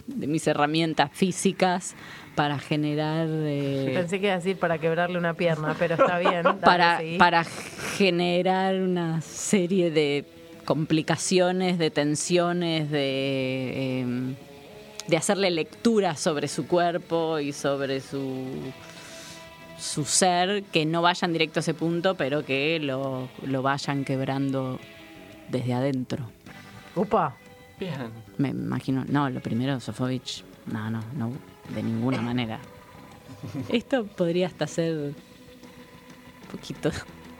de mis herramientas físicas para generar eh, Pensé que iba a decir para quebrarle una pierna, pero está bien. dale, para, para generar una serie de complicaciones, de tensiones, de, eh, de hacerle lectura sobre su cuerpo y sobre su, su ser, que no vayan directo a ese punto, pero que lo, lo vayan quebrando desde adentro. Upa. Bien. Me imagino, no, lo primero, Sofovich, no, no, no, de ninguna manera. Esto podría hasta ser un poquito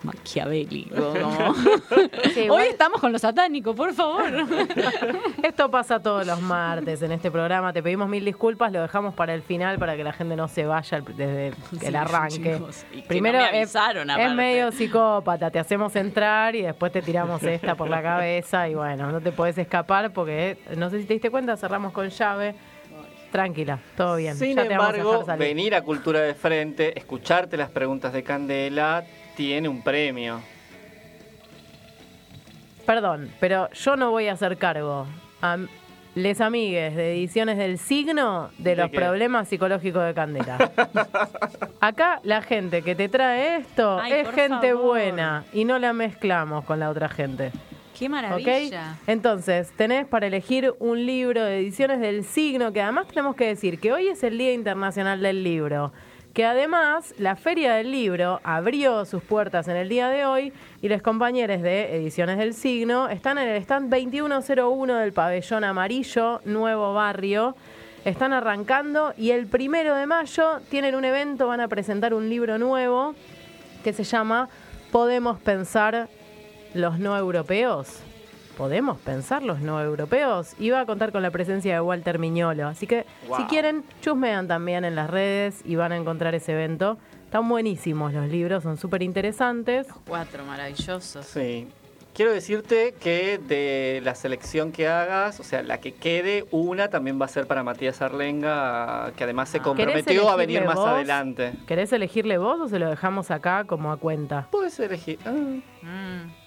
maquiavélico. como- Sí, Hoy estamos con lo satánico, por favor. Esto pasa todos los martes en este programa. Te pedimos mil disculpas, lo dejamos para el final para que la gente no se vaya desde Sí, el arranque. chicos, Primero no me es- avisaron, es, medio psicópata, te hacemos entrar y después te tiramos esta por la cabeza y bueno, no te podés escapar porque eh, no sé si te diste cuenta, cerramos con llave. Tranquila, todo bien. Sin ya te vamos a embargo, dejar salir. venir a Cultura de Frente, escucharte las preguntas de Candela, tiene un premio. Perdón, pero yo no voy a hacer cargo a les amigues de Ediciones del Signo de ¿De los qué? problemas psicológicos de Candela. Acá la gente que te trae esto Ay, es gente favor. buena y no la mezclamos con la otra gente. Qué maravilla. Entonces, tenés para elegir un libro de ediciones del signo, que además tenemos que decir que hoy es el Día Internacional del Libro, que además la Feria del Libro abrió sus puertas en el día de hoy y los compañeros de Ediciones del Signo están en el stand 2101 del pabellón amarillo, Nuevo Barrio. Están arrancando y el primero de mayo tienen un evento, van a presentar un libro nuevo que se llama Podemos pensar los no europeos. ¿Podemos pensar los no europeos? Y va a contar con la presencia de Walter Miñolo. Así que Wow. si quieren, chusmean también en las redes y van a encontrar ese evento. Están buenísimos los libros, son súper interesantes. Cuatro maravillosos. Sí. Quiero decirte que de la selección que hagas, o sea, la que quede, una también va a ser para Matías Arlenga, que además se Ah. comprometió a venir más vos? adelante. ¿Querés elegirle vos o se lo dejamos acá como a cuenta? Puedes elegir. Ah, Mm.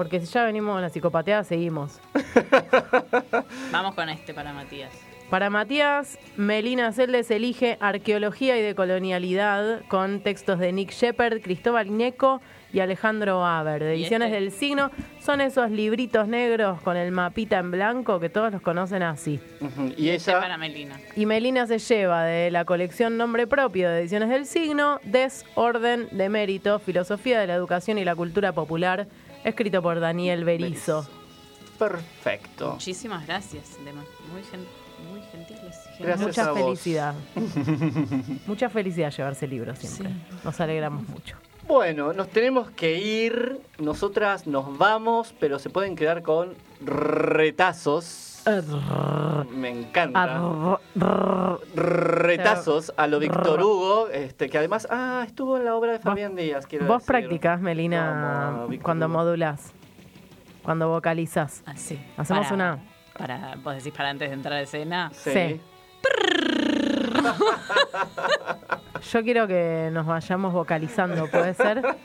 Porque si ya venimos con la psicopateada, seguimos. Vamos con este para Matías. Para Matías, Melina Celdes elige Arqueología y Decolonialidad con textos de Nick Shepard, Cristóbal Neco y Alejandro Aber. De ¿Y Ediciones este? del Signo son esos libritos negros con el mapita en blanco que todos los conocen así. Ujú, Y Este ella, para Melina. Y Melina se lleva de la colección Nombre Propio de Ediciones del Signo, Desorden de Mérito, Filosofía de la Educación y la Cultura Popular, escrito por Daniel Berizo. perfecto. Muchísimas gracias. de- Muy, gen- muy gentiles. Gracias Mucha a vos. felicidad. Mucha felicidad llevarse el libro siempre. Nos alegramos mucho. Bueno, nos tenemos que ir. Nosotras nos vamos, pero se pueden quedar con retazos. Me encanta. Retazos a lo Víctor Hugo, este, que además, ah, estuvo en la obra de Fabián Díaz. quiero Vos decir. practicás, Melina, Vamos, cuando Hugo. modulás, cuando vocalizás. Así. Hacemos Para- una. Para, vos decís para antes de entrar a escena. Sí. Sí. Yo quiero que nos vayamos vocalizando, ¿puede ser?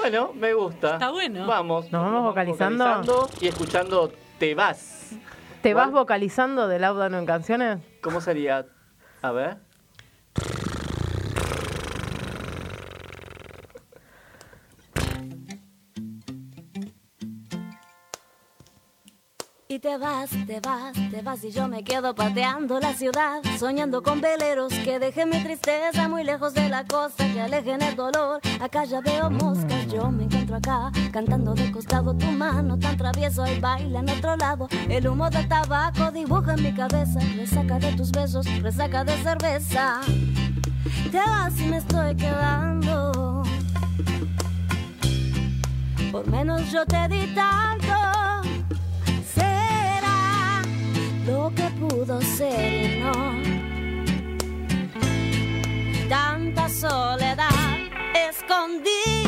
Bueno, me gusta. Está bueno. Vamos. ¿Nos vamos vocalizando? vocalizando y escuchando Te vas. ¿Te vas vocalizando del Laudano en canciones? ¿Cómo sería? A ver. Y te vas, te vas, te vas y yo me quedo pateando la ciudad, soñando con veleros que dejen mi tristeza muy lejos de la costa, que alejen el dolor. Acá ya veo moscas, yo me cantando de costado tu mano tan travieso y baila en otro lado. El humo del tabaco dibuja en mi cabeza, resaca de tus besos, resaca de cerveza. Te vas y me estoy quedando. Por menos yo te di tanto será lo que pudo ser no. Tanta soledad escondida,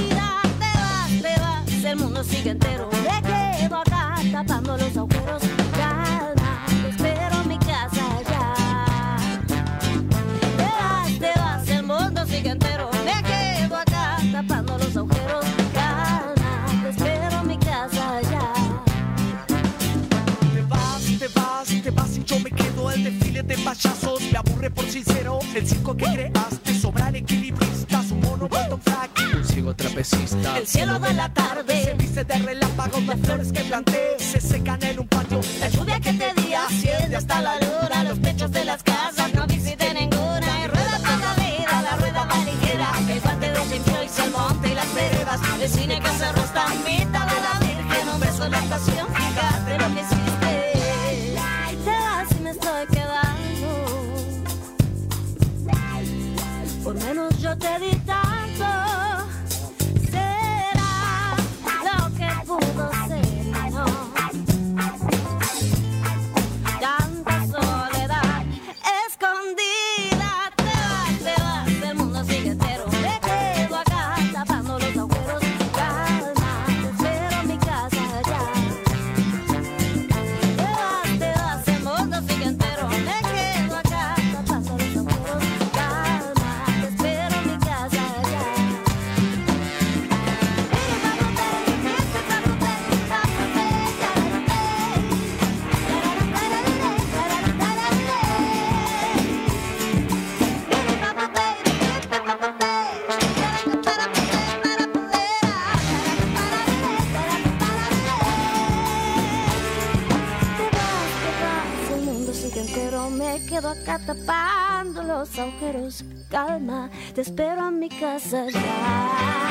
sigue entero. Me quedo acá tapando los agujeros. Calma, te espero en mi casa ya. Te vas, te vas, el mundo sigue entero. Me quedo acá tapando los agujeros. Calma, te espero en mi casa ya. Te vas, te vas, te vas y yo me quedo el desfile de payasos. Me aburre por sincero el circo que creaste. Sobra el equilibrista, su mono vuelto flac. Trapecista. El cielo de la Se tarde, viste de relámpagos, las flores que planté se secan en un patio. la lluvia que te di asciende hasta la luna. Los techos de las casas no visité ninguna. Y rueda toda la vida, la rueda valijera. El guante de Jim Joyce, el monte y las veredas. El cine que se rosta en mitad de la virgen. Un beso en la estación, fíjate lo que hiciste. Te vas y me estoy quedando. Por menos yo te di tanto. Calma, te espero en mi casa ya.